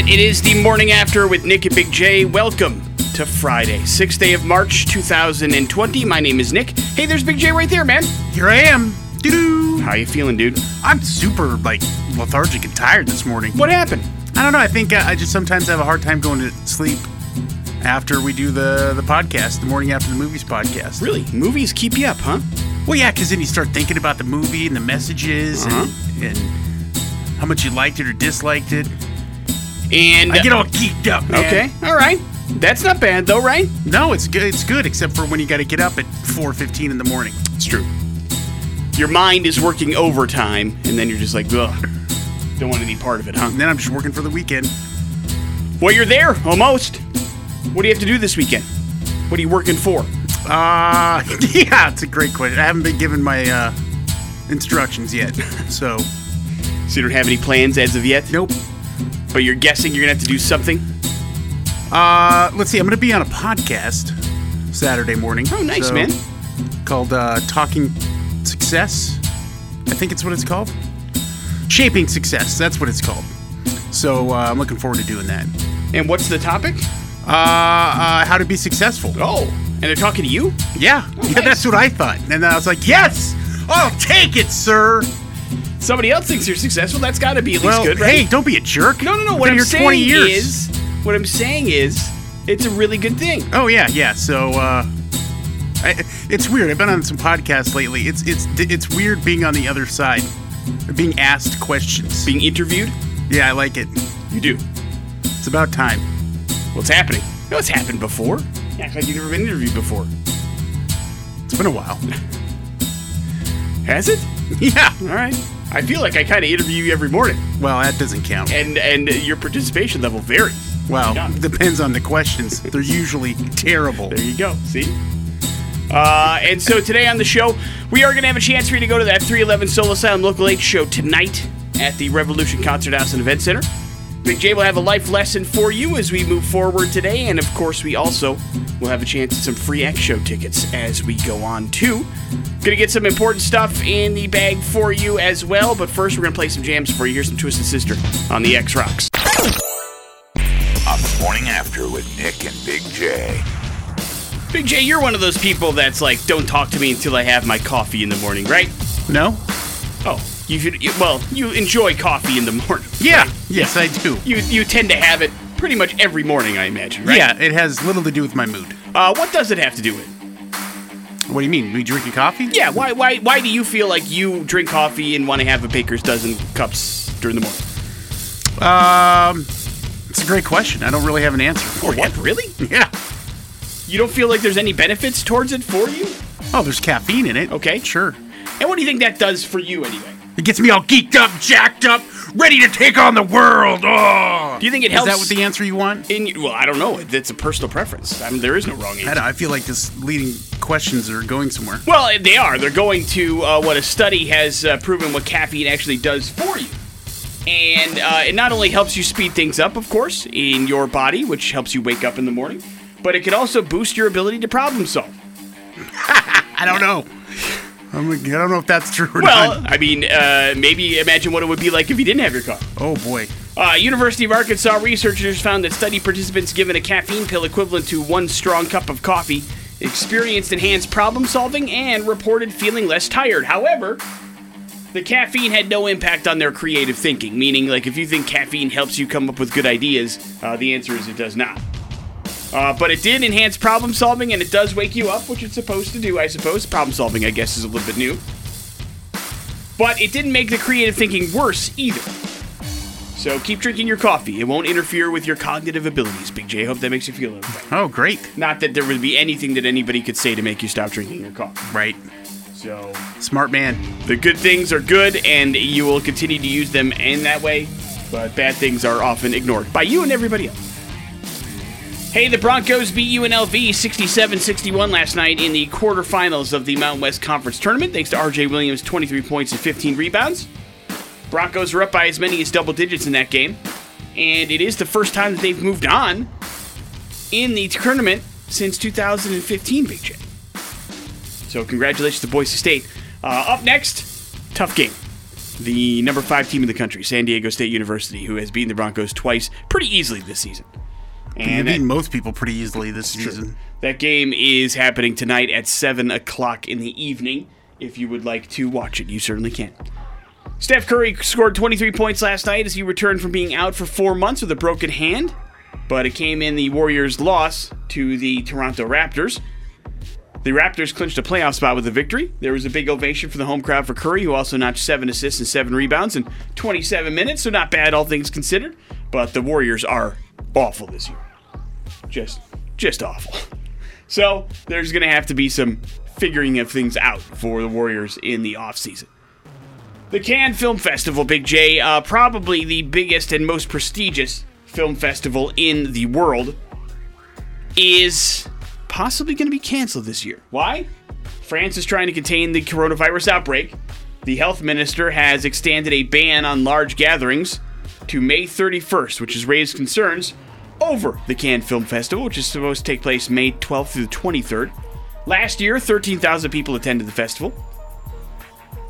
it. It is the morning after with Nick and Big J. Welcome to Friday, 6th day of March, 2020. My name is Nick. Hey, there's Big J right there, man. Here I am. Doo-doo. How you feeling, dude? I'm super like lethargic and tired this morning. What happened? I don't know. I think uh, I just sometimes have a hard time going to sleep after we do the the podcast, the morning after the movies podcast. Really? Movies keep you up, huh? Well, yeah, because then you start thinking about the movie and the messages Uh-huh. and, and how much you liked it or disliked it. And I get all geeked up. Man. okay, all right. That's not bad though, right? No, it's good. It's good, except for when you got to get up at 4:15 in the morning. It's true. Your mind is working overtime, and then you're just like, ugh, don't want any part of it, huh? And then I'm just working for the weekend. Well, you're there, almost. What do you have to do this weekend? What are you working for? Uh, yeah, it's a great question. I haven't been given my uh, instructions yet, so So you don't have any plans as of yet? nope. But you're guessing you're gonna have to do something? Uh, let's see. I'm going to be on a podcast Saturday morning. Oh, nice, so- man. Called uh, Talking Success. I think it's what it's called. Shaping Success. That's what it's called. So uh, I'm looking forward to doing that. And what's the topic? Uh, uh, how to be successful. Oh, and they're talking to you? Yeah, yeah, nice. that's what I thought. And I was like, yes, I'll take it, sir. Somebody else thinks you're successful. That's got to be at least Well, good, right? hey, don't be a jerk. no, no, no. What I'm saying 20 years. is, what I'm saying is, it's a really good thing. Oh yeah, yeah. So uh, I, it's weird. I've been on some podcasts lately. It's it's it's weird being on the other side, being asked questions. Being interviewed, Yeah, I like it. you do. It's about time. What's happening? No, it's happened before. Act like you've never been interviewed before. It's been a while. Has it? yeah. All right. I feel like I kind of interview you every morning, Well, that doesn't count. and and your participation level varies. Well, depends on the questions. They're usually terrible. There you go. See? Uh, and so today on the show, we are going to have a chance for you to go to that 311 Soul Asylum Local H show tonight at the Revolution Concert House and Event Center. Big J will have a life lesson for you as we move forward today, and of course, we also will have a chance at some free X show tickets as we go on too. Gonna get some important stuff in the bag for you as well, but first we're gonna play some jams for you. Here's some Twisted Sister on the X Rocks. on the morning after with Nick and Big J. Big J, you're one of those people that's like, don't talk to me until I have my coffee in the morning, right? No? Oh, you should. You, well, you enjoy coffee in the morning. Yeah. right? Yes, I do. You you tend to have it pretty much every morning, I imagine, right? Yeah, it has little to do with my mood. Uh, what does it have to do with? What do you mean? We drinking coffee? Yeah. Why why why do you feel like you drink coffee and want to have a baker's dozen cups during the morning? Um, it's a great question. I don't really have an answer for Or what? Really? Yeah. You don't feel like there's any benefits towards it for you? Oh, there's caffeine in it. Okay. Sure. And what do you think that does for you anyway? It gets me all geeked up, jacked up, ready to take on the world. Oh. Do you think it helps? Is that what the answer you want? In well, I don't know. It's a personal preference. I mean, there is no wrong answer. don't, I feel like this leading questions are going somewhere. Well, they are. They're going to uh, what a study has uh, proven what caffeine actually does for you. And uh, it not only helps you speed things up, of course, in your body, which helps you wake up in the morning, but it can also boost your ability to problem solve. I don't know. I'm like, I don't know if that's true or Well, not. I mean, uh, maybe imagine what it would be like if you didn't have your coffee. Oh boy. Uh, University of Arkansas researchers found that study participants given a caffeine pill equivalent to one strong cup of coffee experienced enhanced problem solving and reported feeling less tired. However, the caffeine had no impact on their creative thinking, meaning, like, if you think caffeine helps you come up with good ideas, uh, the answer is it does not. Uh, but it did enhance problem solving and it does wake you up, which it's supposed to do, I suppose. Problem solving, I guess, is a little bit new. But it didn't make the creative thinking worse either. So keep drinking your coffee. It won't interfere with your cognitive abilities. Big J, hope that makes you feel okay. Oh great. Not that there would be anything that anybody could say to make you stop drinking your coffee. Right. So Smart man. the good things are good, and you will continue to use them in that way. But bad things are often ignored by you and everybody else. Hey, the Broncos beat UNLV 67 61 last night in the quarterfinals of the Mountain West Conference Tournament, thanks to RJ Williams' 23 points and 15 rebounds. Broncos were up by as many as double digits in that game, and it is the first time that they've moved on in the tournament since 2015, Big J. So, congratulations to Boise State. Uh, up next, tough game. the number five team in the country, San Diego State University, who has beaten the Broncos twice pretty easily this season. And beaten that, most people pretty easily this season. that game is happening tonight at 7 o'clock in the evening. If you would like to watch it, you certainly can. Steph Curry scored 23 points last night as he returned from being out for four months with a broken hand, but it came in the Warriors' loss to the Toronto Raptors. The Raptors clinched a playoff spot with a victory. There was a big ovation for the home crowd for Curry, who also notched seven assists and seven rebounds in 27 minutes, so not bad, all things considered. But the Warriors are awful this year. Just, just awful. So there's going to have to be some figuring of things out for the Warriors in the offseason. The Cannes Film Festival, Big J, uh, probably the biggest and most prestigious film festival in the world, is possibly going to be canceled this year. Why? France is trying to contain the coronavirus outbreak. The health minister has extended a ban on large gatherings to May 31st, which has raised concerns over the Cannes Film Festival, which is supposed to take place May 12th through the 23rd. Last year, 13,000 people attended the festival.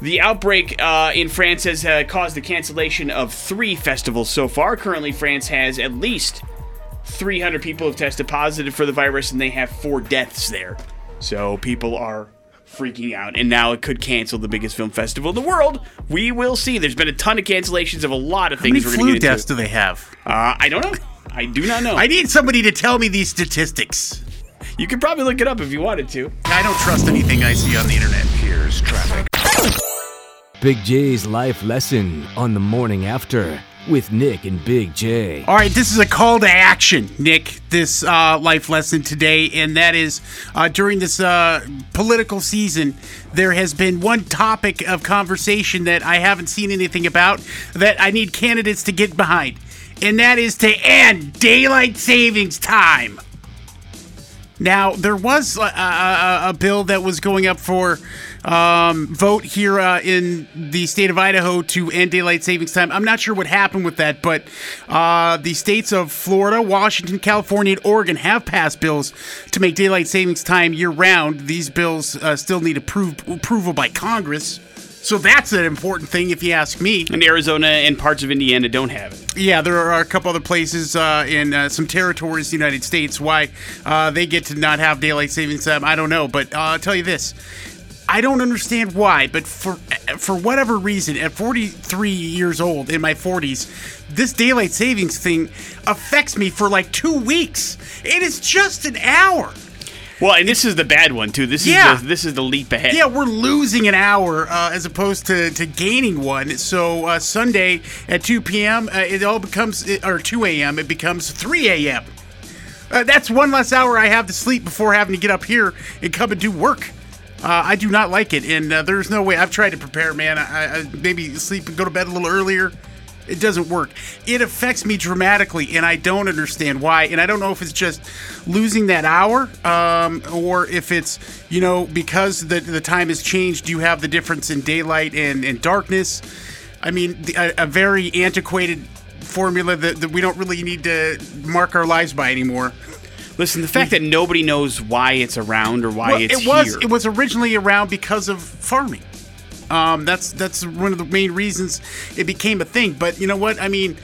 The outbreak uh, in France has uh, caused the cancellation of three festivals so far. Currently, France has at least 300 people have tested positive for the virus, and they have four deaths there. So people are freaking out, and now it could cancel the biggest film festival in the world. We will see. There's been a ton of cancellations of a lot of How many things we're going flu to get deaths into. do they have? Uh, I don't know. I do not know. I need somebody to tell me these statistics. you could probably look it up if you wanted to. I don't trust anything I see on the internet. Here's traffic. Big J's life lesson on the morning after with Nick and Big J. All right, this is a call to action, Nick. This uh, life lesson today, and that is uh, during this uh, political season, there has been one topic of conversation that I haven't seen anything about that I need candidates to get behind, and that is to end daylight savings time. Now, there was a, a, a bill that was going up for um, vote here uh, in the state of Idaho to end daylight savings time. I'm not sure what happened with that, but uh, the states of Florida, Washington, California, and Oregon have passed bills to make daylight savings time year round. These bills uh, still need approval by Congress. So that's an important thing, if you ask me. And Arizona and parts of Indiana don't have it. Yeah, there are a couple other places uh, in uh, some territories in the United States why uh, they get to not have daylight savings time. I don't know, but uh, I'll tell you this: I don't understand why, but for for whatever reason, at 43 years old, in my 40s, this daylight savings thing affects me for like two weeks. It is just an hour. Well, and this is the bad one too. This is the, this is the leap ahead. Yeah, we're losing an hour uh, as opposed to, to gaining one. So uh, Sunday at 2 p.m., uh, it all becomes, or 2 a.m., it becomes 3 a.m. Uh, that's one less hour I have to sleep before having to get up here and come and do work. Uh, I do not like it, and uh, there's no way. I've tried to prepare, man. I, I maybe sleep and go to bed a little earlier. It doesn't work. It affects me dramatically, and I don't understand why. And I don't know if it's just losing that hour, um, or if it's you know because the the time has changed. You have the difference in daylight and, and darkness. I mean, the, a, a very antiquated formula that, that we don't really need to mark our lives by anymore. Listen, the fact that nobody knows why it's around or why Well, it's it was here. it was originally around because of farming. Um, that's that's one of the main reasons it became a thing. But you know what? I mean,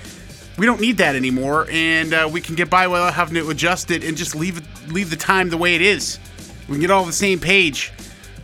we don't need that anymore, and uh, we can get by without having to adjust it and just leave leave the time the way it is. We can get all on the same page,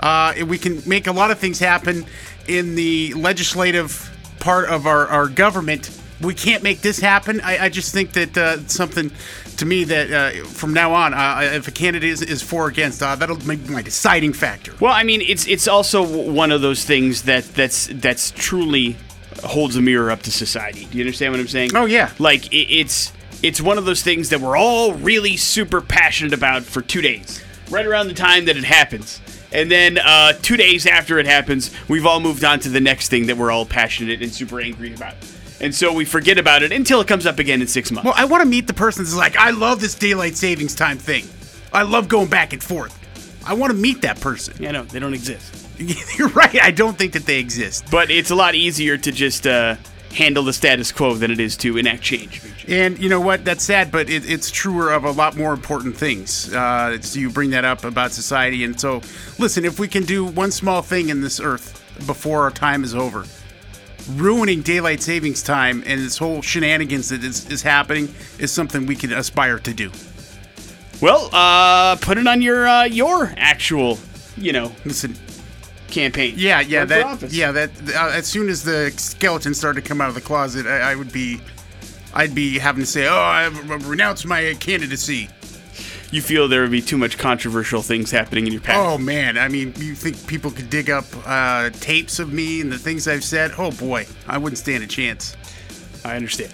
uh, and we can make a lot of things happen in the legislative part of our, our government. We can't make this happen. I, I just think that uh, something to me that uh, from now on, uh, if a candidate is, is for or against, uh, that'll be my deciding factor. well, I mean, it's it's also one of those things that that's that's truly holds a mirror up to society. Do you understand what I'm saying? Oh, yeah. Like it, it's it's one of those things that we're all really super passionate about for two days, right around the time that it happens. And then uh, two days after it happens, we've all moved on to the next thing that we're all passionate and super angry about. And so we forget about it until it comes up again in six months. Well, I want to meet the person that's like, I love this daylight savings time thing. I love going back and forth. I want to meet that person. yeah, no, they don't exist. You're right. I don't think that they exist. But it's a lot easier to just uh, handle the status quo than it is to enact change. And you know what? That's sad, but it, it's truer of a lot more important things. Uh, so you bring that up about society. And so, listen, if we can do one small thing in this earth before our time is over, ruining daylight savings time and this whole shenanigans that is, is happening is something we can aspire to do. Well, uh, put it on your uh, your actual, you know, Listen, campaign. yeah, yeah, that, yeah, that. Uh, as soon as the skeleton started to come out of the closet, I, I would be, I'd be having to say, "Oh, I've renounced my candidacy." You feel there would be too much controversial things happening in your past. Oh man, I mean, you think people could dig up uh, tapes of me and the things I've said? Oh boy, I wouldn't stand a chance. I understand.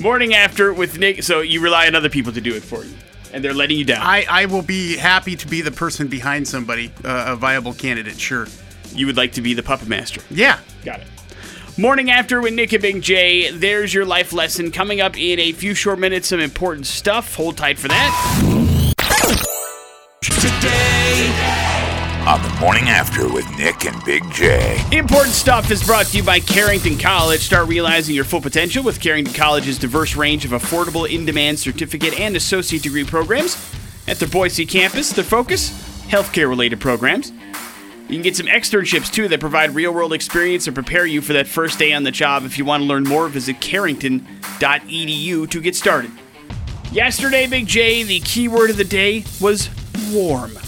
Morning after with Nick. So you rely on other people to do it for you, and they're letting you down. I, I will be happy to be the person behind somebody, uh, a viable candidate. Sure. you would like to be the puppet master. Yeah. Got it. Morning after with Nick and Big J. There's your life lesson coming up in a few short minutes. Some important stuff. Hold tight for that. On the morning after with Nick and Big J. Important stuff is brought to you by Carrington College. Start realizing your full potential with Carrington College's diverse range of affordable, in demand certificate and associate degree programs. At their Boise campus, their focus healthcare related programs. You can get some externships too that provide real world experience and prepare you for that first day on the job. If you want to learn more, visit carrington.edu to get started. Yesterday, Big J, the keyword of the day was warm.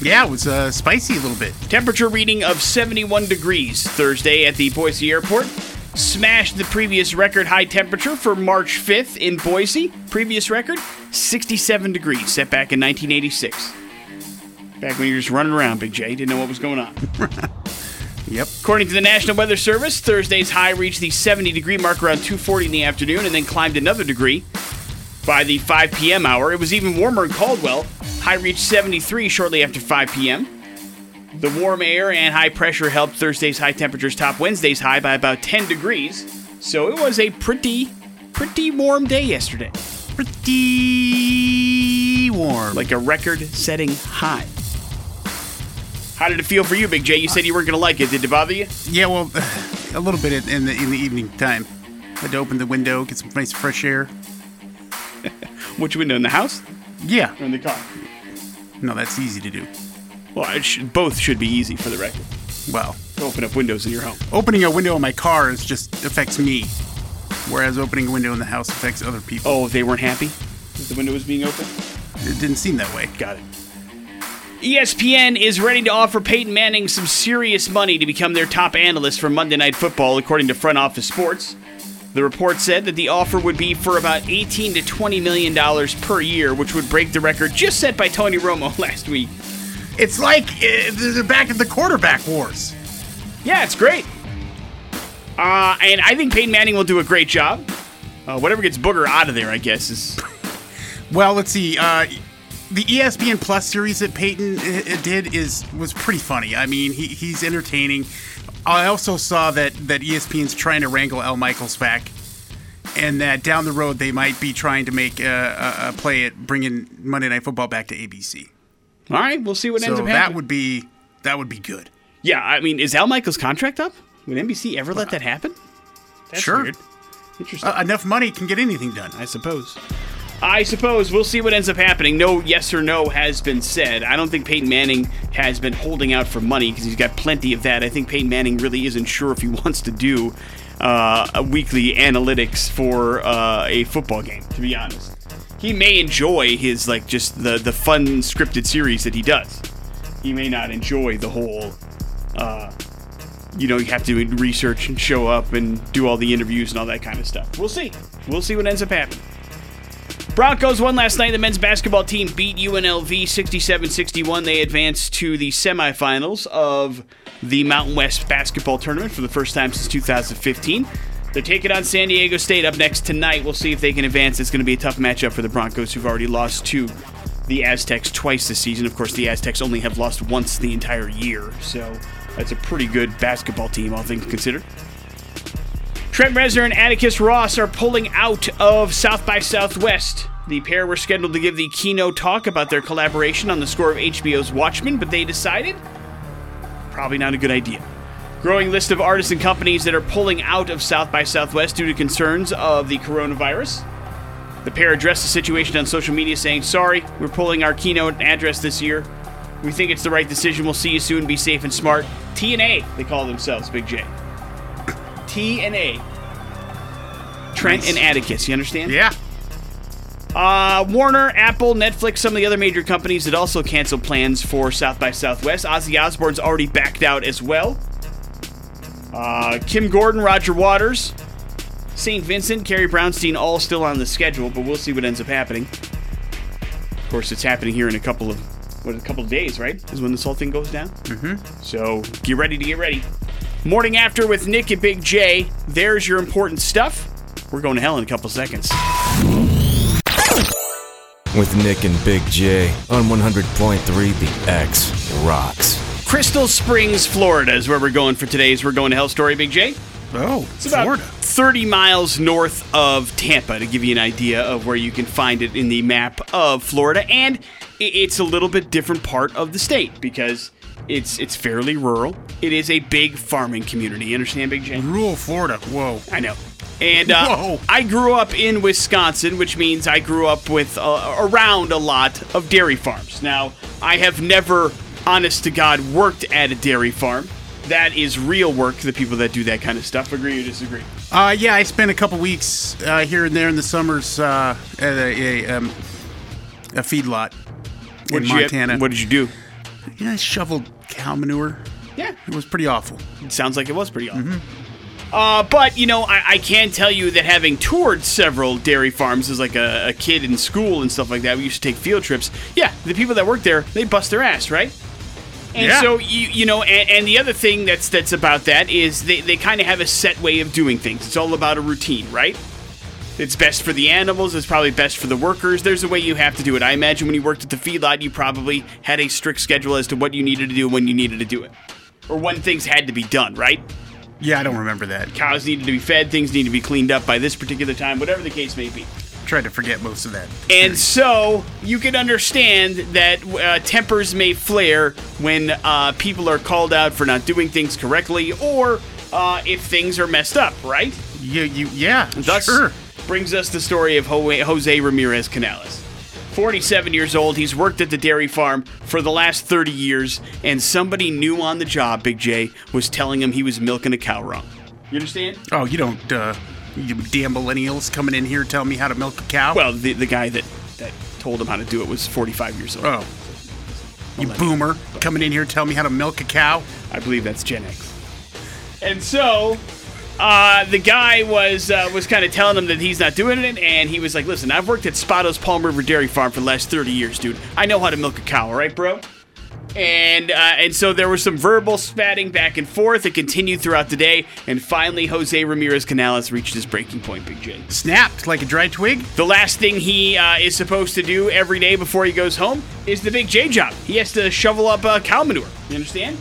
Yeah, it was uh, spicy a little bit. Temperature reading of 71 degrees Thursday at the Boise airport. Smashed the previous record high temperature for March 5th in Boise. Previous record, 67 degrees, set back in 1986. Back when you were just running around, Big J, didn't know what was going on. Yep. According to the National Weather Service, Thursday's high reached the 70 degree mark around 2:40 in the afternoon and then climbed another degree by the 5 p.m. hour. It was even warmer in Caldwell. High reached 73 shortly after 5 p.m. The warm air and high pressure helped Thursday's high temperatures top Wednesday's high by about 10 degrees. So it was a pretty, pretty warm day yesterday. Pretty warm. Like a record setting high. How did it feel for you, Big J? You said you weren't going to like it. Did it bother you? yeah, well, a little bit in the in the evening time. Had to open the window, get some nice fresh air. Which window in the house Yeah. or in the car? No, that's easy to do. Well, it should, both should be easy for the record. Well, To open up windows in your home. opening a window in my car is just affects me, whereas opening a window in the house affects other people. Oh, they weren't happy that the window was being open? It didn't seem that way. Got it. ESPN is ready to offer Peyton Manning some serious money to become their top analyst for Monday Night Football, according to Front Office Sports. The report said that the offer would be for about 18 to 20 million dollars per year, which would break the record just set by Tony Romo last week. It's like uh, they're back at the quarterback wars. Yeah, it's great. Uh, and I think Peyton Manning will do a great job. Uh, whatever gets Booger out of there, I guess, is Well, let's see. Uh, the ESPN Plus series that Peyton uh, did is was pretty funny. I mean, he, he's entertaining. I also saw that that ESPN's trying to wrangle Al Michaels back, and that down the road they might be trying to make a, a, a play at bringing Monday Night Football back to ABC. all right. We'll see what ends So up that would be that would be good. Yeah, I mean, is Al Michaels' contract up? Would NBC ever let that happen? That's Sure. weird. Interesting. Uh, enough money can get anything done. I suppose. I suppose we'll see what ends up happening. No yes or no has been said. I don't think Peyton Manning has been holding out for money because he's got plenty of that. I think Peyton Manning really isn't sure if he wants to do uh, a weekly analytics for uh, a football game. To be honest, he may enjoy his like just the the fun scripted series that he does. He may not enjoy the whole. Uh, you know, you have to research and show up and do all the interviews and all that kind of stuff. We'll see. We'll see what ends up happening. Broncos won last night. The men's basketball team beat UNLV 67 61. They advanced to the semifinals of the Mountain West basketball tournament for the first time since 2015. They're taking on San Diego State up next tonight. We'll see if they can advance. It's going to be a tough matchup for the Broncos, who've already lost to the Aztecs twice this season. Of course, the Aztecs only have lost once the entire year, so that's a pretty good basketball team, all things considered. Trent Reznor and Atticus Ross are pulling out of South by Southwest. The pair were scheduled to give the keynote talk about their collaboration on the score of HBO's Watchmen, but they decided probably not a good idea. Growing list of artists and companies that are pulling out of South by Southwest due to concerns of the coronavirus. The pair addressed the situation on social media saying, Sorry, we're pulling our keynote address this year. We think it's the right decision. We'll see you soon. Be safe and smart. TNA, they call themselves, Big J. T and A. Trent Nice. and Atticus. You understand? Yeah. Uh, Warner, Apple, Netflix, some of the other major companies that also canceled plans for South by Southwest. Ozzy Osbourne's already backed out as well. Uh, Kim Gordon, Roger Waters, St. Vincent, Carrie Brownstein, all still on the schedule, but we'll see what ends up happening. Of course, it's happening here in a couple of what a couple of days, right? Is when this whole thing goes down. Mm-hmm. So get ready to get ready. Morning after with Nick and Big J. There's your important stuff. We're going to hell in a couple seconds. With Nick and Big J on 100.3 The X Rocks. Crystal Springs, Florida is where we're going for today's We're Going to Hell story, Big J. Oh, It's about Florida. 30 miles north of Tampa to give you an idea of where you can find it in the map of Florida. And it's a little bit different part of the state because it's it's fairly rural. It is a big farming community. You understand, Big J? Rural Florida. Whoa. I know. And uh, Whoa. I grew up in Wisconsin, which means I grew up with uh, around a lot of dairy farms. Now, I have never, honest to God, worked at a dairy farm. That is real work. The people that do that kind of stuff agree or disagree. Uh, yeah, I spent a couple weeks uh, here and there in the summers uh, at a, a, um, a feedlot in What did you- Montana. what did you do? Yeah, I shoveled cow manure. Yeah, It was pretty awful. it sounds like it was pretty awesome. Uh, but you know, I, I can tell you that having toured several dairy farms as like a, a kid in school and stuff like that, we used to take field trips. Yeah, the people that work there, they bust their ass, right? And Yeah. so you you know, and, and the other thing that's that's about that is they, they kind of have a set way of doing things. It's all about a routine, right? It's best for the animals. It's probably best for the workers. There's a way you have to do it. I imagine when you worked at the feedlot, you probably had a strict schedule as to what you needed to do when you needed to do it, or when things had to be done, right? Yeah, I don't remember that. cows needed to be fed, things needed to be cleaned up by this particular time, whatever the case may be. Tried to forget most of that. And so you can understand that uh, tempers may flare when uh, people are called out for not doing things correctly or uh, if things are messed up, right? You, you, yeah, Thus sure. Brings us the story of Jose Ramirez Canales. 47 years old, he's worked at the dairy farm for the last 30 years, and somebody new on the job, Big J, was telling him he was milking a cow wrong. You understand? Oh, you don't, uh, you damn millennials coming in here telling me how to milk a cow? Well, the, the guy that, that told him how to do it was 45 years old. oh. You boomer coming in here telling me how to milk a cow? I believe that's Gen X. And so, uh, the guy was uh, was kind of telling him that he's not doing it, and he was like, "Listen, I've worked at Spado's Palm River Dairy Farm for the last 30 years, dude. I know how to milk a cow, all right, bro?" And uh, and so there was some verbal spatting back and forth. It continued throughout the day, and finally, Jose Ramirez Canales reached his breaking point, Big J. Snapped like a dry twig? The last thing he uh, is supposed to do every day before he goes home is the Big J job. He has to shovel up uh, cow manure. You understand?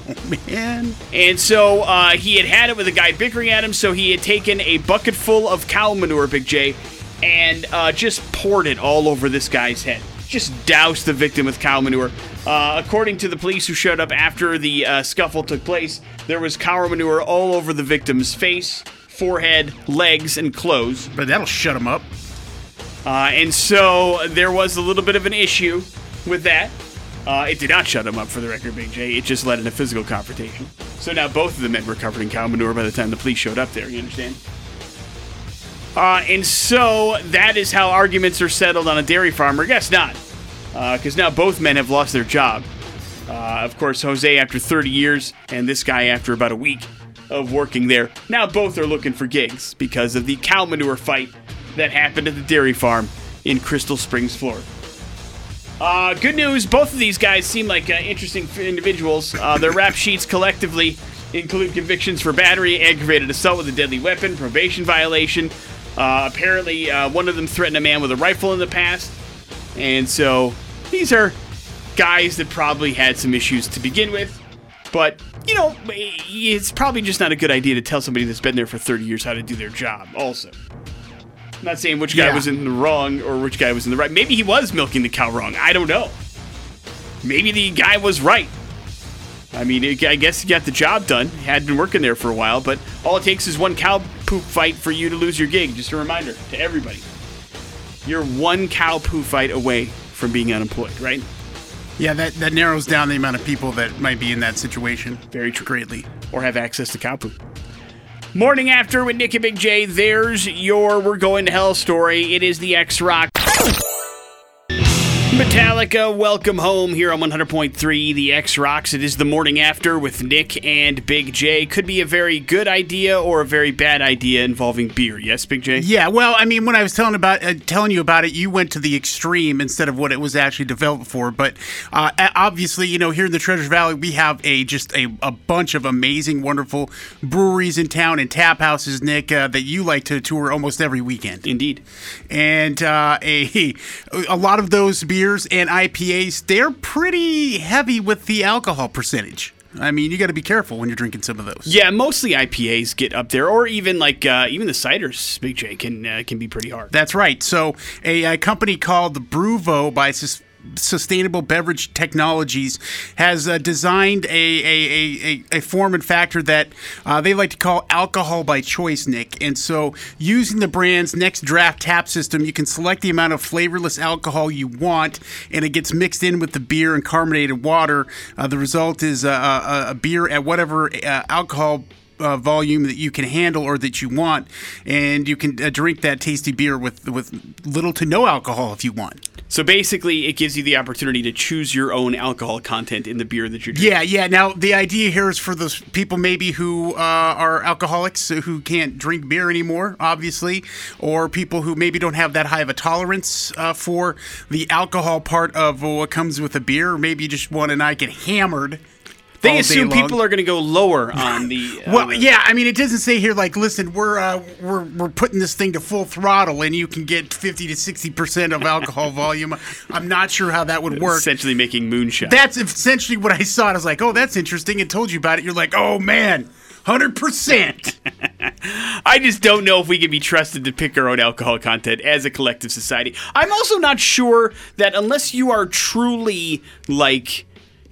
Man. And so uh, he had had it with a guy bickering at him, so he had taken a bucket full of cow manure, Big J, and uh, just poured it all over this guy's head. Just doused the victim with cow manure. Uh, according to the police who showed up after the uh, scuffle took place, there was cow manure all over the victim's face, forehead, legs, and clothes. But that'll shut him up. Uh, and so there was a little bit of an issue with that. Uh, it did not shut him up for the record, Big J. It just led in a physical confrontation. So now both of the men were covered in cow manure by the time the police showed up there. You understand? Uh, and so that is how arguments are settled on a dairy farm. Or guess not, because now both men have lost their job. Uh, of course, Jose after 30 years, and this guy after about a week of working there. Now both are looking for gigs because of the cow manure fight that happened at the dairy farm in Crystal Springs, Florida. Uh, good news, both of these guys seem like uh, interesting individuals. Uh, their rap sheets collectively include convictions for battery, aggravated assault with a deadly weapon, probation violation. Uh, apparently, uh, one of them threatened a man with a rifle in the past. And so, these are guys that probably had some issues to begin with. But, you know, it's probably just not a good idea to tell somebody that's been there for 30 years how to do their job, also. I'm not saying which guy Yeah. was in the wrong or which guy was in the right. Maybe he was milking the cow wrong. I don't know. Maybe the guy was right. I mean, I I guess he got the job done. He had been working there for a while, but all it takes is one cow poop fight for you to lose your gig. Just a reminder to everybody. You're one cow poo fight away from being unemployed, right? Yeah, that, that narrows down the amount of people that might be in that situation. Very true. Greatly. Or have access to cow poo. Morning after with Nick and Big J. There's your We're Going to Hell story. It is the X Rock. Metallica, welcome home here on 100.3 The X Rocks. It is the morning after with Nick and Big J. Could be a very good idea or a very bad idea involving beer. Yes, Big J? Yeah, well, I mean, when I was telling about uh, telling you about it, you went to the extreme instead of what it was actually developed for. But uh, obviously, you know, here in the Treasure Valley, we have a just a, a bunch of amazing, wonderful breweries in town and tap houses, Nick, uh, that you like to tour almost every weekend. Indeed. And uh, a a lot of those beers and IPAs, they're pretty heavy with the alcohol percentage. I mean, you got to be careful when you're drinking some of those. Yeah, mostly IPAs get up there, or even like uh, even the ciders, Big J can uh, can be pretty hard. That's right. So a, a company called the BrewVo by Sustainable Beverage Technologies has uh, designed a, a, a, a, form and factor that uh, they like to call alcohol by choice, Nick. And so, using the brand's next draft tap system, you can select the amount of flavorless alcohol you want, and it gets mixed in with the beer and carbonated water. Uh, the result is a, a, a, beer at whatever uh, alcohol uh, volume that you can handle or that you want, and you can uh, drink that tasty beer with with little to no alcohol if you want. So basically, it gives you the opportunity to choose your own alcohol content in the beer that you're drinking. Yeah, yeah. Now the idea here is for those people maybe who uh, are alcoholics who can't drink beer anymore, obviously, or people who maybe don't have that high of a tolerance uh, for the alcohol part of what comes with a beer. Maybe you just want to not get hammered they assume people are going to go lower on the. Uh, well, yeah, I mean, it doesn't say here like, listen, we're uh, we're we're putting this thing to full throttle, and you can get fifty to sixty percent of alcohol volume. I'm not sure how that would work. Essentially, making moonshine. That's essentially what I saw. I was like, oh, that's interesting, and told you about it. You're like, oh man. 100%. I just don't know if we can be trusted to pick our own alcohol content as a collective society. I'm also not sure that unless you are truly like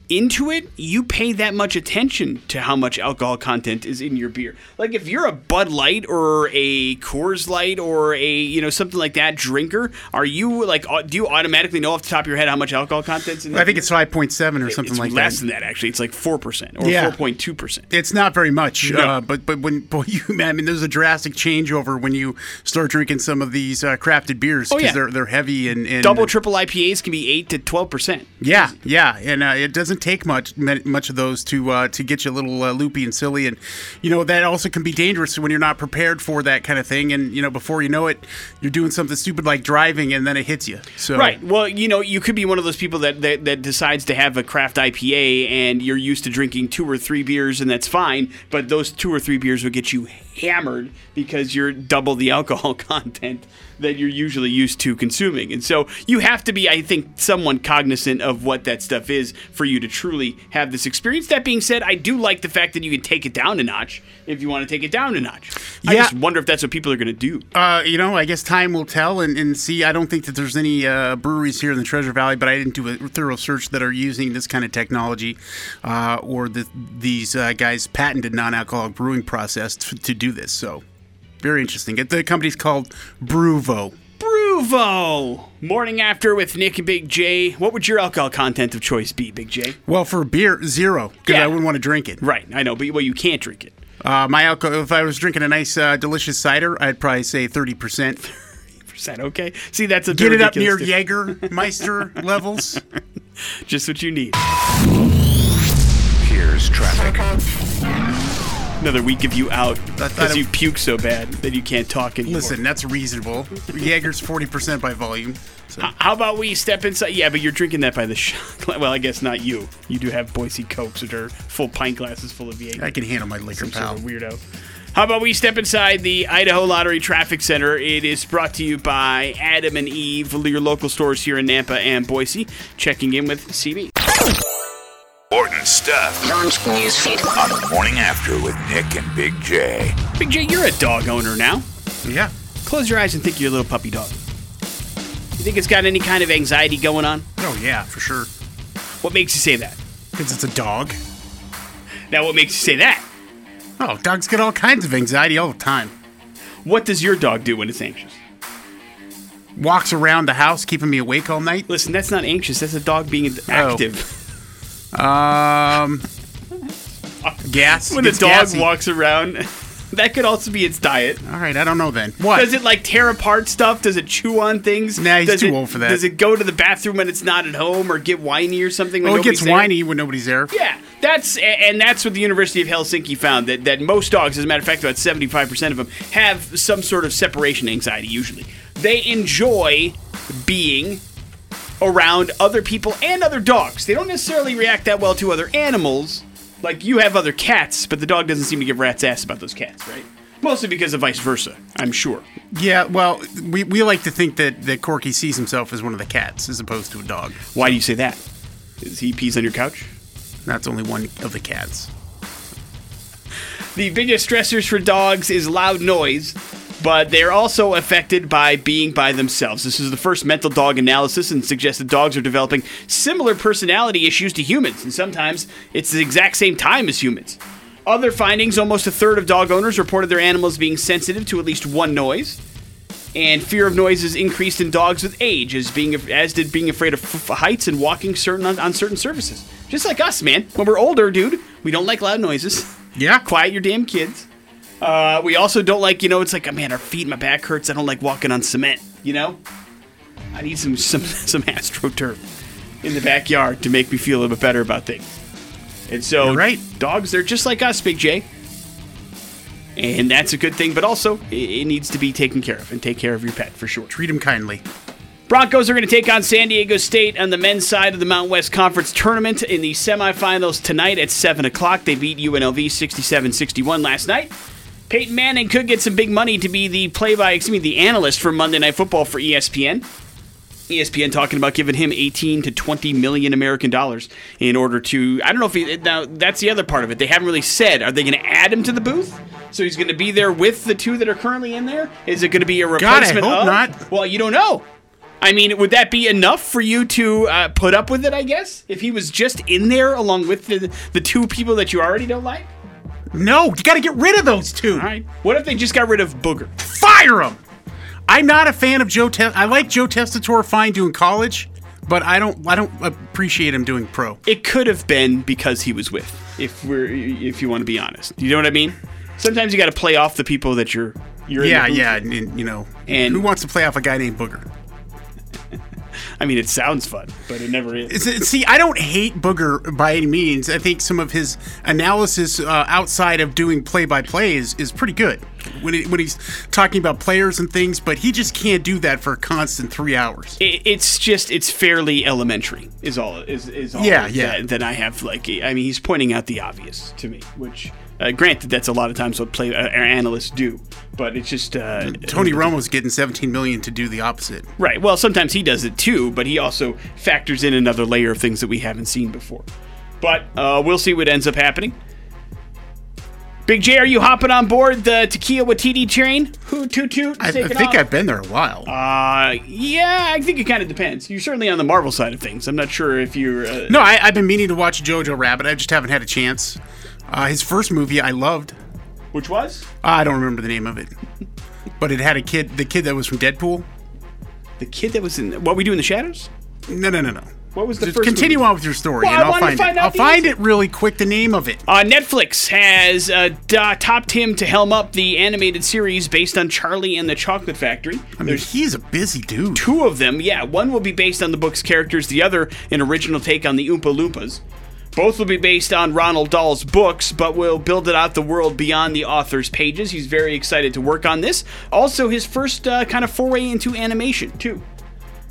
into it, you pay that much attention to how much alcohol content is in your beer. Like if you're a Bud Light or a Coors Light or a you know something like that drinker, are you like do you automatically know off the top of your head how much alcohol content's in? I think it's five point seven or something it's like less that. Less than that actually. It's like four percent or four point two percent. It's not very much, no. uh, but but when boy, you I mean there's a drastic changeover when you start drinking some of these uh, crafted beers because oh, yeah. they're they're heavy and, and, double triple IPAs can be eight to twelve percent. Yeah, yeah, and uh, it doesn't take much much of those to uh, to get you a little uh, loopy and silly, and you know that also can be dangerous when you're not prepared for that kind of thing, and you know before you know it, you're doing something stupid like driving, and then it hits you. So right, well, you know you could be one of those people that that, that decides to have a craft IPA, and you're used to drinking two or three beers, and that's fine, but those two or three beers will get you hammered because you're double the alcohol content that you're usually used to consuming. And so you have to be, I think, someone cognizant of what that stuff is for you to truly have this experience. That being said, I do like the fact that you can take it down a notch if you want to take it down a notch. Yeah. I just wonder if that's what people are going to do. Uh, you know, I guess time will tell and, and see. I don't think that there's any uh, breweries here in the Treasure Valley, but I didn't do a thorough search that are using this kind of technology uh, or the, these uh, guys' patented non alcoholic brewing process to, to do this. So very interesting. The company's called BrewVo. BrewVo! Morning after with Nick and Big J. What would your alcohol content of choice be, Big J? Well, for beer, zero, because yeah. I wouldn't want to drink it. Right, I know, but well, you can't drink it. Uh, my alcohol, if I was drinking a nice, uh, delicious cider, I'd probably say 30%. 30%, okay. See, that's a Get it up near Jägermeister levels. Just what you need. Here's traffic another week of you out because you puke so bad that you can't talk anymore. Listen, that's reasonable. Jaeger's forty percent by volume. So. How about we step inside? Yeah, but you're drinking that by the shot. Well, I guess not you. You do have Boise Cokes that are full pint glasses full of Jaeger. I can handle my liquor, Some pal. Sort of weirdo. How about we step inside the Idaho Lottery Traffic Center? It is brought to you by Adam and Eve, your local stores here in Nampa and Boise. Checking in with CB. Important stuff. Launch newsfeed. On the morning after with Nick and Big J. Big J, you're a dog owner now. Yeah. Close your eyes and think you're a little puppy dog. You think it's got any kind of anxiety going on? Oh, yeah, for sure. What makes you say that? Because it's a dog. Now, what makes you say that? Oh, dogs get all kinds of anxiety all the time. What does your dog do when it's anxious? Walks around the house keeping me awake all night. Listen, that's not anxious. That's a dog being oh. active. Oh. Um, gas. When the dog gassy. walks around That could also be its diet. All right, I don't know then. What? Does it like tear apart stuff? Does it chew on things? Nah, he's does too it, old for that. Does it go to the bathroom when it's not at home or get whiny or something? When oh, it gets there? whiny when nobody's there. Yeah, that's and that's what the University of Helsinki found that that most dogs, as a matter of fact, about seventy five percent of them have some sort of separation anxiety. Usually, they enjoy being around other people and other dogs. They don't necessarily react that well to other animals. Like you have other cats, but the dog doesn't seem to give rat's ass about those cats, right? Mostly because of vice versa, I'm sure. Yeah, well, we, we like to think that, that Corky sees himself as one of the cats as opposed to a dog. Why do you say that? Is he pees on your couch? That's only one of the cats. The biggest stressors for dogs is loud noise, but they're also affected by being by themselves. This is the first mental dog analysis and suggests that dogs are developing similar personality issues to humans, and sometimes it's the exact same time as humans. Other findings almost a third of dog owners reported their animals being sensitive to at least one noise. And fear of noises increased in dogs with age, as being as did being afraid of f- heights and walking certain on, on certain surfaces. Just like us, man. When we're older, dude, we don't like loud noises. Yeah. Quiet your damn kids. Uh, we also don't like, you know, it's like, oh, man, our feet, my back hurts. I don't like walking on cement. You know, I need some some some astroturf in the backyard to make me feel a little bit better about things. And so, You're right. dogs, they're just like us, Big J. And that's a good thing, but also it, needs to be taken care of and take care of your pet for sure. Treat him kindly. Broncos are going to take on San Diego State on the men's side of the Mountain West Conference tournament in the semifinals tonight at 7 o'clock. They beat UNLV 67 61 last night. Peyton Manning could get some big money to be the play by, excuse me, the analyst for Monday Night Football for ESPN. ESPN talking about giving him 18 to 20 million American dollars in order to. I don't know if he. Now, that's the other part of it. They haven't really said. Are they going to add him to the booth? So he's going to be there with the two that are currently in there? Is it going to be a replacement God, I hope of? not. Well, you don't know. I mean, would that be enough for you to uh, put up with it? I guess if he was just in there along with the the two people that you already don't like. No, you got to get rid of those two. All right. What if they just got rid of Booger? Fire them. I'm not a fan of Joe. Te- I like Joe Tessitore fine doing college, but I don't. I don't appreciate him doing pro. It could have been because he was with. If we're if you want to be honest, you know what I mean. Sometimes you got to play off the people that you're. You're Yeah, yeah, and, and, you know, And- who wants to play off a guy named Booger? I mean, it sounds fun, but it never is. See, I don't hate Booger by any means. I think some of his analysis uh, outside of doing play-by-play is, is pretty good when he, when he's talking about players and things. But he just can't do that for a constant three hours. It- it's just it's fairly elementary is all is is all Yeah, that, yeah. that I have like I mean he's pointing out the obvious to me which uh, granted that's a lot of times what play uh, analysts do but it's just uh, Tony Romo's getting 17 million to do the opposite. right well sometimes he does it too but he also factors in another layer of things that we haven't seen before but uh, we'll see what ends up happening. Big J, are you hopping on board the Taika Waititi train? Who toot toot? I, I think off? I've been there a while. Uh, yeah, I think it kind of depends. You're certainly on the Marvel side of things. I'm not sure if you're. Uh, no, I, I've been meaning to watch Jojo Rabbit. I just haven't had a chance. Uh, his first movie I loved. Which was? I don't remember the name of it, but it had a kid, the kid that was from Deadpool. The kid that was in What We Do in the Shadows? No, no, no, no. What was the Just first continue movie? on with your story, Well, and I I'll find, find it. I'll find it really quick. The name of it. Uh, Netflix has uh, d- topped him to helm up the animated series based on Charlie and the Chocolate Factory. I mean, There's he's a busy dude. two of them. Yeah, one will be based on the book's characters, the other an original take on the Oompa Loompas. Both will be based on Roald Dahl's books, but will build it out the world beyond the author's pages. He's very excited to work on this. Also, his first uh, kind of foray into animation, too.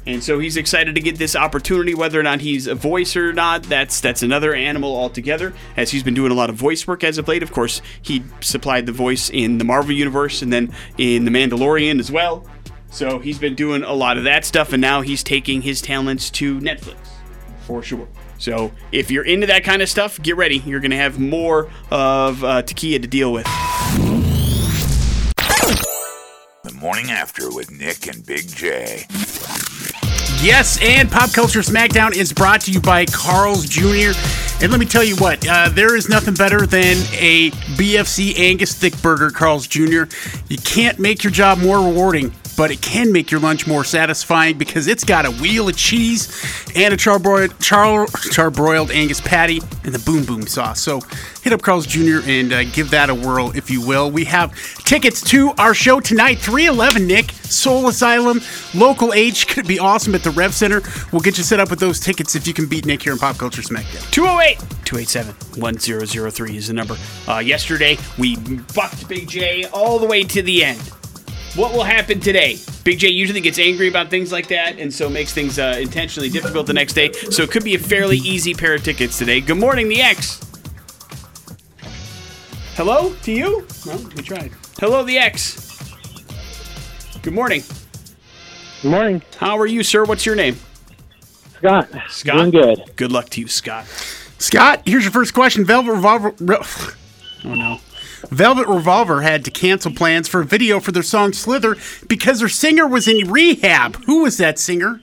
And so he's excited to get this opportunity, whether or not he's a voice or not. That's that's another animal altogether. As he's been doing a lot of voice work as of late. Of course, he supplied the voice in the Marvel universe and then in the Mandalorian as well. So he's been doing a lot of that stuff, and now he's taking his talents to Netflix for sure. So if you're into that kind of stuff, get ready. You're gonna have more of uh, Taika to deal with. The morning after with Nick and Big J. Yes, and Pop Culture SmackDown is brought to you by Carl's Jr. And let me tell you what, uh, there is nothing better than a BFC Angus Thick Burger, Carl's Jr. You can't make your job more rewarding but it can make your lunch more satisfying because it's got a wheel of cheese and a charbroiled, char, charbroiled Angus patty and the boom boom sauce. So hit up Carl's Jr. and uh, give that a whirl, if you will. We have tickets to our show tonight, 311 Nick, Soul Asylum, local H. Could be awesome at the Rev Center. We'll get you set up with those tickets if you can beat Nick here in Pop Culture Smackdown. 208 287 1003 is the number. Uh, yesterday, we bucked Big J all the way to the end. What will happen today? Big J usually gets angry about things like that and so makes things uh, intentionally difficult the next day. So it could be a fairly easy pair of tickets today. Good morning, the X. Hello to you? No, we tried. Hello, the X. Good morning. Good morning, How are you, sir? What's your name? Scott. Scott. Doing good. Good luck to you, Scott. Scott, here's your first question. Velvet Revolver. Oh no. Velvet Revolver had to cancel plans for a video for their song Slither because their singer was in rehab. Who was that singer?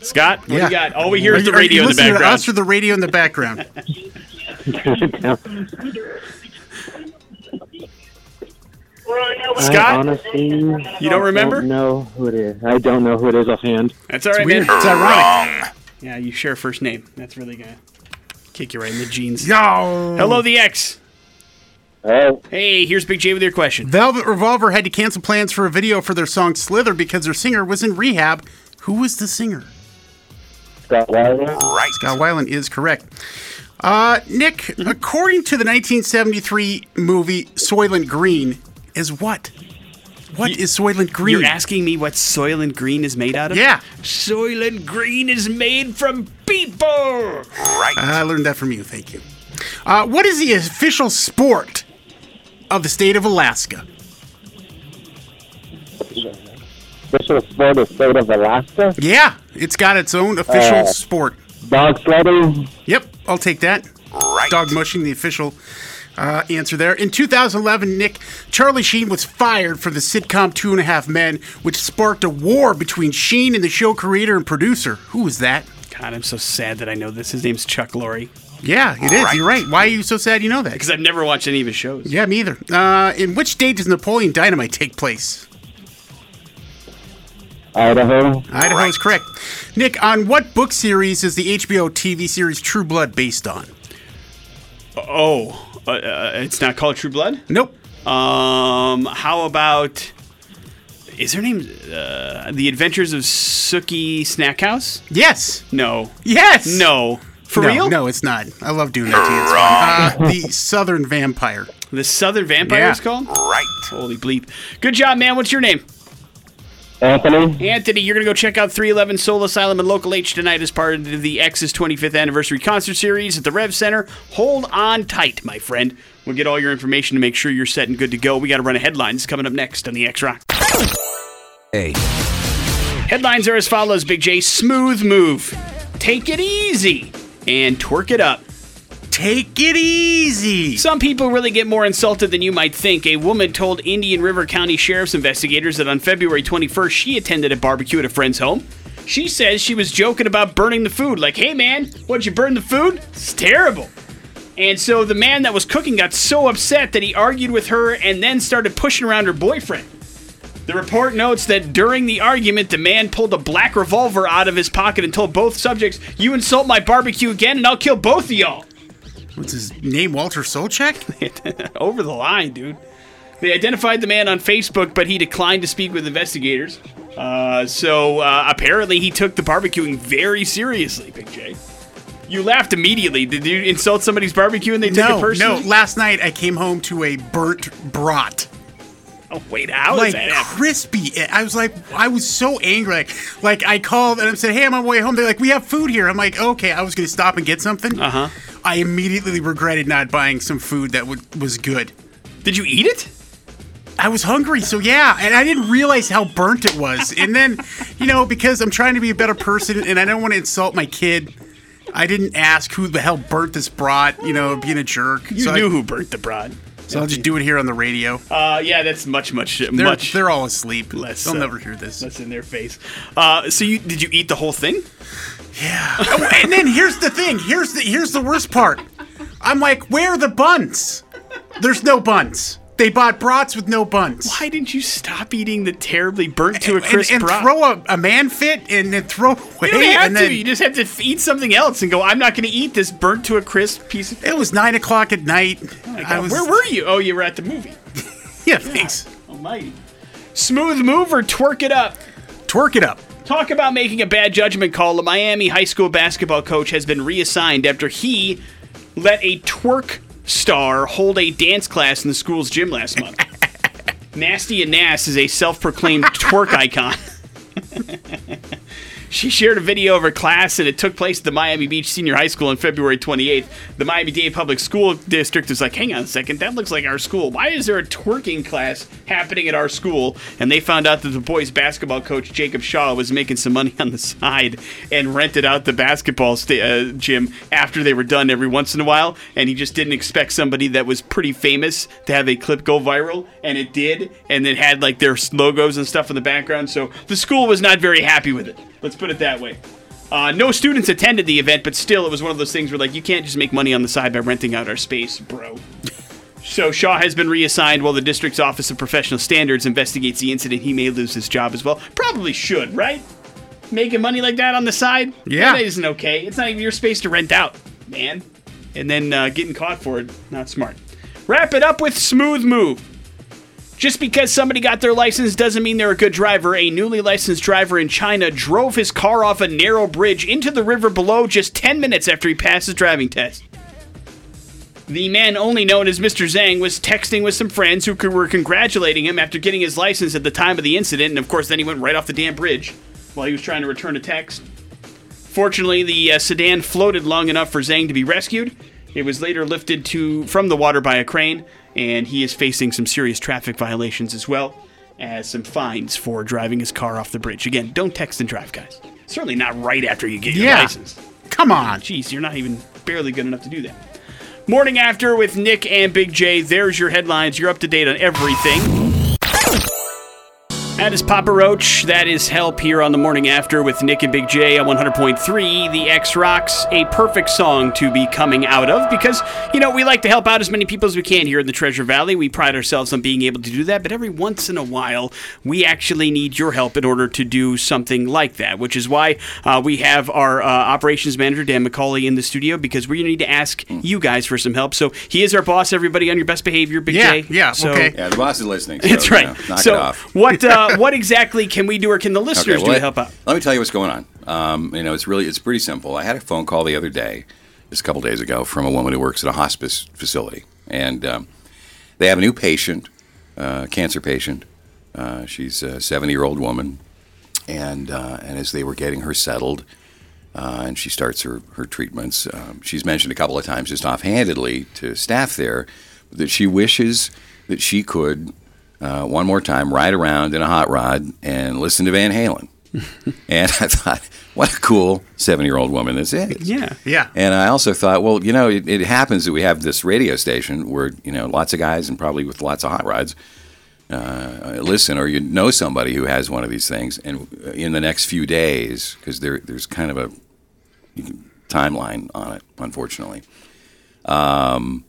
Scott, what do you got? All we hear is the Are you radio in the listening to background. us or the radio in the background? I Scott, honestly, you don't remember? don't know who it is. I don't know who it is offhand. That's all right, Weird. man. It's ironic. Wrong. Yeah, you share a first name. That's really gonna kick you right in the jeans. Yo. Hello, the X. Hey, here's Big J with your question. Velvet Revolver had to cancel plans for a video for their song Slither because their singer was in rehab. Who was the singer? Scott Weiland. Right. Scott Weiland is correct. Uh, Nick, according to the 1973 movie Soylent Green, is what? What is Soylent Green? You're asking me what Soylent Green is made out of? Yeah. Soylent Green is made from people. Right. I learned that from you. Thank you. Uh, what is the official sport of the state of Alaska? Official sport of state of Alaska. Yeah, it's got its own official Uh, sport. Dog sledding. Yep, I'll take that. Right. Dog mushing, the official uh, answer there. In 2011, Nick, Charlie Sheen was fired for the sitcom Two and a Half Men, which sparked a war between Sheen and the show creator and producer. Who was that? God, I'm so sad that I know this. His name's Chuck Lorre. Yeah, it is. Right. You're right. Why are you so sad you know that? Because I've never watched any of his shows. Yeah, me either. Uh, in which state does Napoleon Dynamite take place? Idaho. Idaho is correct. Nick, on what book series is the HBO TV series True Blood based on? Oh, uh, uh, it's not called True Blood? Nope. Um, how about. Is her name uh, The Adventures of Sookie Stackhouse? Yes. No. Yes. No. For no, real? No, it's not. I love doing that to you. It's fun. Uh, the Southern Vampire. The Southern Vampire Yeah. is called? Right. Holy bleep. Good job, man. What's your name? Anthony. Anthony, you're going to go check out 311 Soul Asylum and Local H tonight as part of the X's 25th anniversary concert series at the Rev Center. Hold on tight, my friend. We'll get all your information to make sure you're set and good to go. We got to run a headlines coming up next on the X Rock. Hey. Headlines are as follows Big J, smooth move. Take it easy and twerk it up. Take it easy. Some people really get more insulted than you might think. A woman told Indian River County Sheriff's investigators that on February 21st, she attended a barbecue at a friend's home. She says she was joking about burning the food. Like, hey man, what'd you burn the food? It's terrible. And so the man that was cooking got so upset that he argued with her and then started pushing around her boyfriend. The report notes that during the argument, the man pulled a black revolver out of his pocket and told both subjects, You insult my barbecue again, and I'll kill both of y'all. What's his name? Walter Sobchak? Over the line, dude. They identified the man on Facebook, but he declined to speak with investigators. Uh, so uh, apparently, he took the barbecuing very seriously, Big J. You laughed immediately. Did you insult somebody's barbecue and they took it No, no. Last night I came home to a burnt brat. Oh, wait, how like crispy. I was like, I was so angry. Like, like I called and I said, "Hey, I'm on my way home." They're like, "We have food here." I'm like, "Okay." I was gonna stop and get something. Uh huh. I immediately regretted not buying some food that would, was good. Did you eat it? I was hungry, so yeah, and I didn't realize how burnt it was. And then, you know, because I'm trying to be a better person and I don't want to insult my kid, I didn't ask who the hell burnt this brat. You know, being a jerk. You so knew I, who burnt the broad. So I'll just do it here on the radio. Uh, yeah, that's much, much, They're, much they're all asleep. less. They'll uh, never hear this. That's in their face. Uh, so you did you eat the whole thing? Oh, and then here's the thing. Here's the here's the worst part. I'm like, where are the buns? There's no buns. They bought brats with no buns. Why didn't you stop eating the terribly burnt to a And, crisp and throw a, a man fit and then throw away. you don't have and to. then You just have to eat something else and go. I'm not going to eat this burnt to a crisp piece of. it was nine o'clock at night. Oh I was, Where were you? Oh, you were at the movie. Yeah, thanks. Almighty. Smooth move or twerk it up. Twerk it up. Talk about making a bad judgment call. A Miami high school basketball coach has been reassigned after he let a twerk star hold a dance class in the school's gym last month. Nasty and Nass is a self proclaimed twerk icon. She shared a video of her class, and it took place at the Miami Beach Senior High School on February 28th. The Miami Dade Public School District is like, hang on a second, that looks like our school. Why is there a twerking class happening at our school? And they found out that the boys' basketball coach, Jacob Shaw, was making some money on the side and rented out the basketball uh, gym after they were done every once in a while. And he just didn't expect somebody that was pretty famous to have a clip go viral, and it did. And it had like their logos and stuff in the background. So the school was not very happy with it. Let's put it that way. Uh, no students attended the event, but still, it was one of those things where, like, you can't just make money on the side by renting out our space, bro. so Shaw has been reassigned while the district's Office of Professional Standards investigates the incident. He may lose his job as well. Probably should, right? Making money like that on the side? Yeah. That isn't okay. It's not even your space to rent out, man. And then uh, getting caught for it, not smart. Wrap it up with smooth move. Just because somebody got their license doesn't mean they're a good driver. A newly licensed driver in China drove his car off a narrow bridge into the river below just 10 minutes after he passed his driving test. The man, only known as Mr. Zhang, was texting with some friends who were congratulating him after getting his license at the time of the incident, and of course, then he went right off the damn bridge while he was trying to return a text. Fortunately, the uh, sedan floated long enough for Zhang to be rescued. It was later lifted to from the water by a crane, and he is facing some serious traffic violations as well as some fines for driving his car off the bridge. Again, don't text and drive, guys. Certainly not right after you get your Yeah. license. Come on. Jeez, you're not even barely good enough to do that. Morning after with Nick and Big J. There's your headlines. You're up to date on everything. That is Papa Roach. That is Help here on the morning after with Nick and Big J on 100.3. The X Rocks, a perfect song to be coming out of because, you know, we like to help out as many people as we can here in the Treasure Valley. We pride ourselves on being able to do that, but every once in a while, we actually need your help in order to do something like that, which is why uh, we have our uh, operations manager, Dan McCauley, in the studio because we need to ask you guys for some help. So he is our boss, everybody, on your best behavior, Big Yeah, J. yeah, So- okay. Yeah, the boss is listening. So, That's you right. know, knock so, it off. what uh, what exactly can we do, or can the listeners well, do to help out? Let me tell you what's going on. Um, you know, it's really it's pretty simple. I had a phone call the other day, just a couple days ago, from a woman who works at a hospice facility, and um, they have a new patient, uh, cancer patient. Uh, she's a seventy-year-old woman, and uh, and as they were getting her settled, uh, and she starts her her treatments, um, she's mentioned a couple of times, just offhandedly to staff there, that she wishes that she could uh, one more time ride around in a hot rod and listen to Van Halen. and I thought, what a cool seven-year-old woman this is. Yeah. Yeah. And I also thought, well, you know, it, it happens that we have this radio station where you know lots of guys and probably with lots of hot rods uh, listen, or you know somebody who has one of these things, and in the next few days, because there there's kind of a timeline on it, unfortunately, um,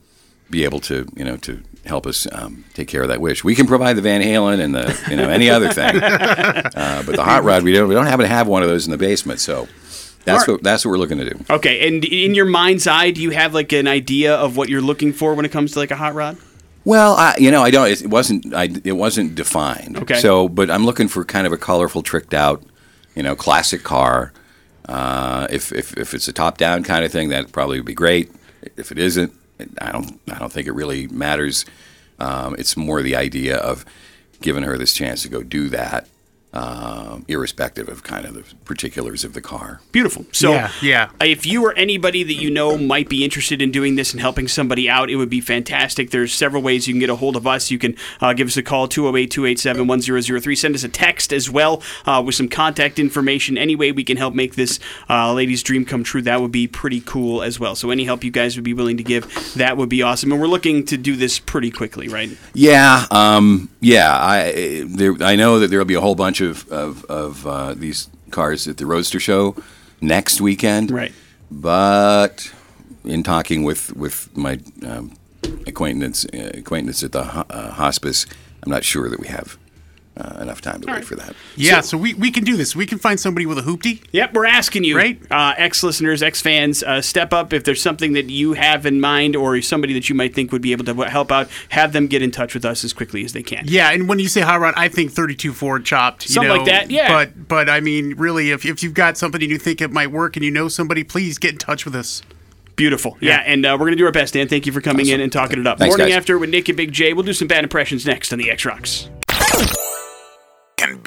be able to you know to help us um, take care of that wish. We can provide the Van Halen and the you know any other thing, uh, but the hot rod we don't we don't happen to have one of those in the basement, so. That's what that's what we're looking to do. Okay, and in your mind's eye, do you have like an idea of what you're looking for when it comes to like a hot rod? Well, I, you know, I don't. It wasn't. I, it wasn't defined. Okay. So, but I'm looking for kind of a colorful, tricked out, you know, classic car. Uh, if, if if it's a top down kind of thing, that probably would be great. If it isn't, I don't. I don't think it really matters. Um, it's more the idea of giving her this chance to go do that, um, irrespective of kind of the particulars of the car. Beautiful. So, Yeah, yeah. if you or anybody that you know might be interested in doing this and helping somebody out, it would be fantastic. There's several ways you can get a hold of us. You can uh, give us a call, 208 287 1003. Send us a text as well uh, with some contact information. Any way we can help make this uh, lady's dream come true, that would be pretty cool as well. So, any help you guys would be willing to give, that would be awesome. And we're looking to do this pretty quickly, right? Yeah, um, yeah. I there, I know that there will be a whole bunch of of, of uh, these cars at the Roadster Show next weekend. Right. But in talking with with my um, acquaintance uh, acquaintance at the ho- uh, hospice, I'm not sure that we have uh, enough time to wait for that. Yeah, so, we, we can do this. We can find somebody with a hoopty. Yep, we're asking you, Right. uh, ex listeners, ex fans, uh, step up if there's something that you have in mind or somebody that you might think would be able to help out. Have them get in touch with us as quickly as they can. Yeah, and when you say hot rod, I think 32 Ford chopped. You Something know, like that, yeah. But but I mean, really, if, if you've got something and you think it might work and you know somebody, please get in touch with us. Beautiful. Yeah, Yeah. and uh, we're going to do our best, Dan. Thank you for coming in and talking it up. Thanks, Morning guys. after with Nick and Big J. We'll do some bad impressions next on the X Rocks.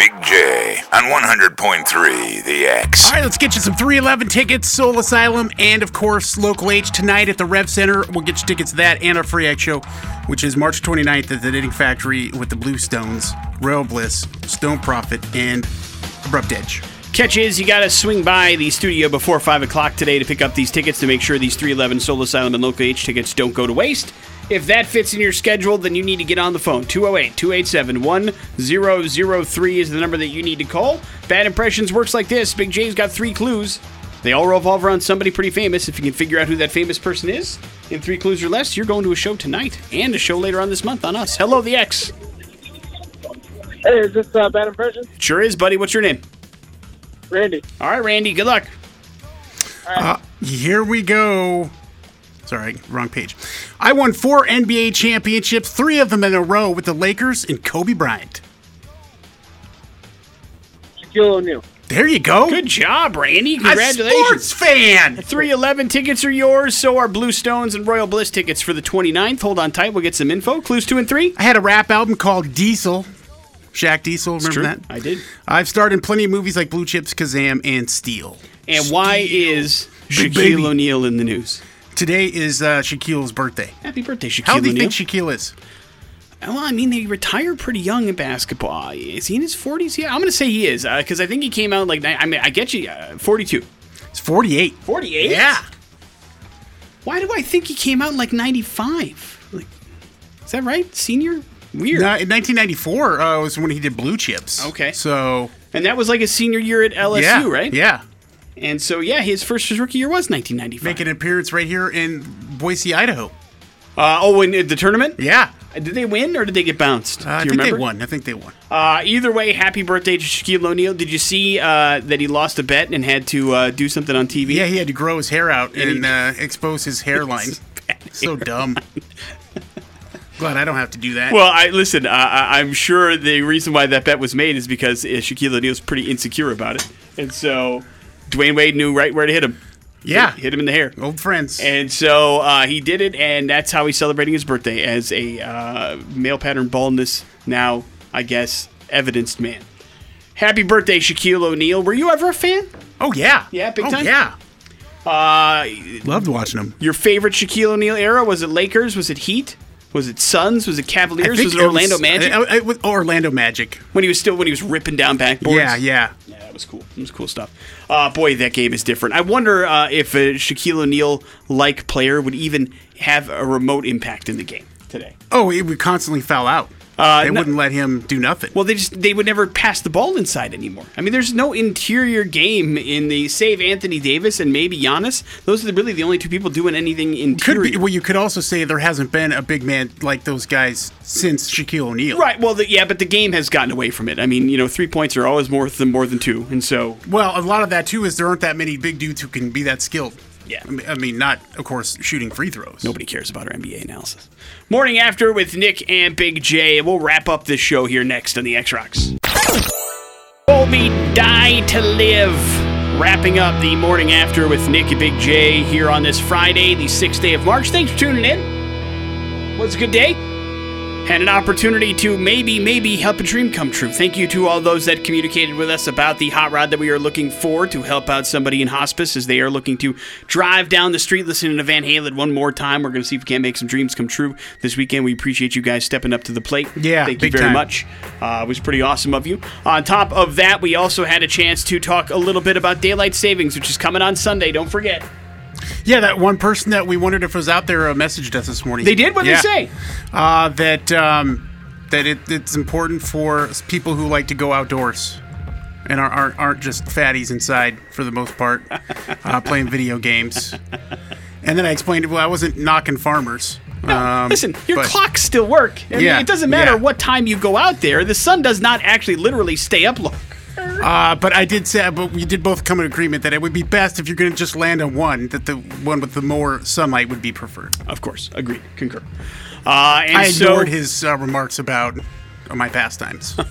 Big J on 100.3 The X. All right, let's get you some 311 tickets, Soul Asylum, and of course, Local H tonight at the Rev Center. We'll get you tickets to that and our free X show, which is March 29th at the Knitting Factory with the Blue Stones, Royal Bliss, Stone Prophet, and Abrupt Edge. Catch is you got to swing by the studio before 5 o'clock today to pick up these tickets to make sure these 311 Soul Asylum and Local H tickets don't go to waste. If that fits in your schedule, then you need to get on the phone. 208 287 1003 is the number that you need to call. Bad Impressions works like this Big J's got three clues. They all revolve around somebody pretty famous. If you can figure out who that famous person is in three clues or less, you're going to a show tonight and a show later on this month on us. Hello, the X. Hey, is this uh, Bad Impression? Sure is, buddy. What's your name? Randy. All right, Randy. Good luck. Uh, here we go. Sorry, wrong page. I won four NBA championships, three of them in a row with the Lakers and Kobe Bryant. Shaquille O'Neal. There you go. Good job, Randy. Congratulations. A Congratulations. sports fan. 311 tickets are yours, so are Blue Stones and Royal Bliss tickets for the 29th. Hold on tight, we'll get some info. Clues 2 and 3? I had a rap album called Diesel. Shaq Diesel, remember that? I did. I've starred in plenty of movies like Blue Chips, Kazam, and Steel. And why is Big Shaquille baby. O'Neal in the news? Today is uh, Shaquille's birthday. Happy birthday, Shaquille How do you O'Neal. think Shaquille is? well, I mean, they retired pretty young in basketball. Is he in his 40s? Yeah, I'm going to say he is, because I think he came out like, I mean, I get you, uh, 42. It's 48. 48? Yeah. Why do I think he came out in like 95? Like, is that right? Senior? Weird. In 1994 uh, was when he did Blue Chips. Okay. So, and that was like his senior year at LSU, yeah. right? Yeah. And so, yeah, his first his rookie year was 1995. Make an appearance right here in Boise, Idaho. Uh, oh, in the tournament? Yeah. Uh, Did they win or did they get bounced? Uh, I think remember? they won. I think they won. Uh, either way, happy birthday to Shaquille O'Neal. Did you see uh, that he lost a bet and had to uh, do something on TV? Yeah, he had to grow his hair out And he- and uh, expose his hairline. so dumb. Glad I don't have to do that. Well, I listen. Uh, I- I'm sure the reason why that bet was made is because uh, Shaquille O'Neal's pretty insecure about it, and so Dwyane Wade knew right where to hit him. yeah. hit him in the hair. Old friends. And so uh, he did it, and that's how he's celebrating his birthday as a uh, male pattern baldness, now, I guess, evidenced man. Happy birthday, Shaquille O'Neal. Were you ever a fan? oh, yeah. Yeah, big oh, time? Yeah. Uh, Loved watching him. your favorite Shaquille O'Neal era? Was it Lakers? Was it Heat? Was it Suns? Was it Cavaliers? Was it Orlando Magic? I- I- was Orlando Magic. when he was still when he was ripping down backboards? Yeah, yeah. Yeah, that was cool. It was cool stuff. Uh, boy, that game is different. I wonder uh, if a Shaquille O'Neal like player would even have a remote impact in the game today. Oh, it would constantly foul out. Uh, they no- wouldn't let him do nothing. Well, they just they would never pass the ball inside anymore. I mean, there's no interior game in the save Anthony Davis and maybe Giannis. Those are really the only two people doing anything could interior. be, well, you could also say there hasn't been a big man like those guys since Shaquille O'Neal. Right. Well, the, yeah, but the game has gotten away from it. I mean, you know, three points are always more than more than two, and so Well, a lot of that too is there aren't that many big dudes who can be that skilled. Yeah. I mean, not of course shooting free throws. Nobody cares about our NBA analysis. Morning after with Nick and Big J. And we'll wrap up this show here next on the X Rocks. Volbeat Die to Live. Wrapping up the morning after with Nick and Big J here on this Friday, the 6th day of March. Thanks for tuning in. Was a good day. Had an opportunity to maybe, maybe help a dream come true. Thank you to all those that communicated with us about the hot rod that we are looking for to help out somebody in hospice as they are looking to drive down the street listening to Van Halen one more time. We're going to see if we can't make some dreams come true this weekend. We appreciate you guys stepping up to the plate. Yeah, Thank you very time. much. Uh, it was pretty awesome of you. On top of that, we also had a chance to talk a little bit about daylight savings, which is coming on Sunday. Don't forget. Yeah, that one person that we wondered if was out there uh, messaged us this morning. They did what Yeah. they say. Uh, that um, that it, it's important for people who like to go outdoors and are, aren't aren't just fatties inside for the most part, uh, playing video games. And then I explained, well, I wasn't knocking farmers. Um, Listen, your but- clocks still work. I mean, Yeah, it doesn't matter yeah. what time you go out there. The sun does not actually literally stay up long. Uh, but I did say, but we did both come in agreement that it would be best if you're going to just land on one, that the one with the more sunlight would be preferred. Of course, agreed, concur. Uh, and I so, ignored his uh, remarks about my pastimes.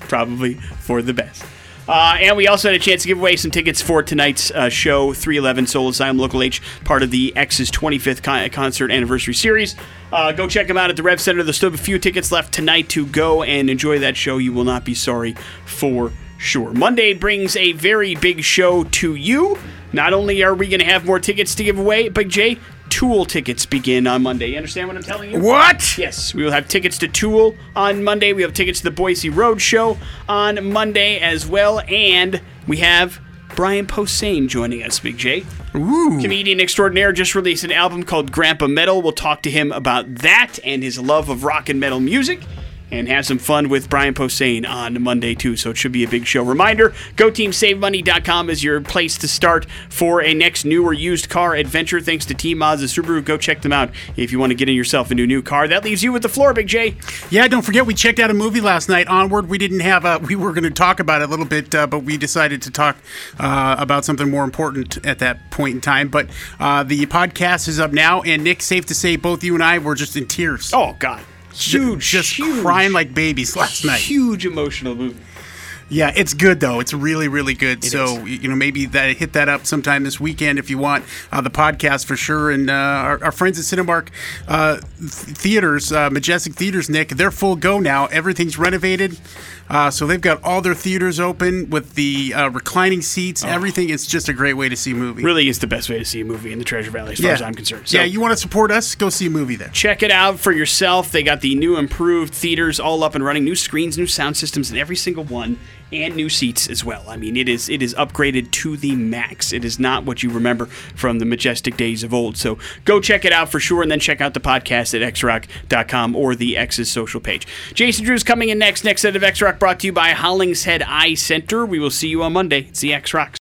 probably for the best. Uh, and we also had a chance to give away some tickets for tonight's uh, show, 311 Soul Asylum Local H, part of the X's 25th con- concert anniversary series. Uh, go check them out at the Rev Center. There's still a few tickets left tonight to go and enjoy that show. You will not be sorry for sure. Monday brings a very big show to you. Not only are we going to have more tickets to give away, but Jay, Tool tickets begin on Monday. You understand what I'm telling you? what? Yes, we will have tickets to Tool on Monday. We have tickets to the Boise Road Show on Monday as well, and we have Brian Posehn joining us. Big J, Ooh. comedian extraordinaire, just released an album called Grandpa Metal. We'll talk to him about that and his love of rock and metal music. And have some fun with Brian Posehn on Monday, too. So it should be a big show. Reminder GoTeamSaveMoney.com is your place to start for a next new or used car adventure. Thanks to Team Mazda Subaru. Go check them out if you want to get in yourself a new, new car. That leaves you with the floor, Big J. Yeah, don't forget we checked out a movie last night. Onward, we didn't have a. We were going to talk about it a little bit, uh, but we decided to talk uh, about something more important at that point in time. But uh, the podcast is up now, and Nick, safe to say, both you and I were just in tears. Oh, God. Huge, just huge, crying like babies last night. Huge emotional movie. Yeah, it's good though. It's really, really good. so is. you know, maybe that hit that up sometime this weekend if you want uh, the podcast for sure. And uh, our, our friends at Cinemark uh, th- Theaters, uh, Majestic Theaters, Nick, they're full go now. Everything's renovated, uh, so they've got all their theaters open with the uh, reclining seats. Everything. It's just a great way to see a movie. Oh. Really is the best way to see a movie in the Treasure Valley, as far as I'm concerned. So yeah, you want to support us? Go see a movie there. check it out for yourself. They got the new improved theaters all up and running, new screens, new sound systems in every single one, and new seats as well. I mean, it is it is upgraded to the max. It is not what you remember from the majestic days of old. So go check it out for sure, and then check out the podcast at xrock.com or the X's social page. Jason Drew's coming in next. Next set of X Rock brought to you by Hollingshead Eye Center. We will see you on Monday. It's the X Rocks.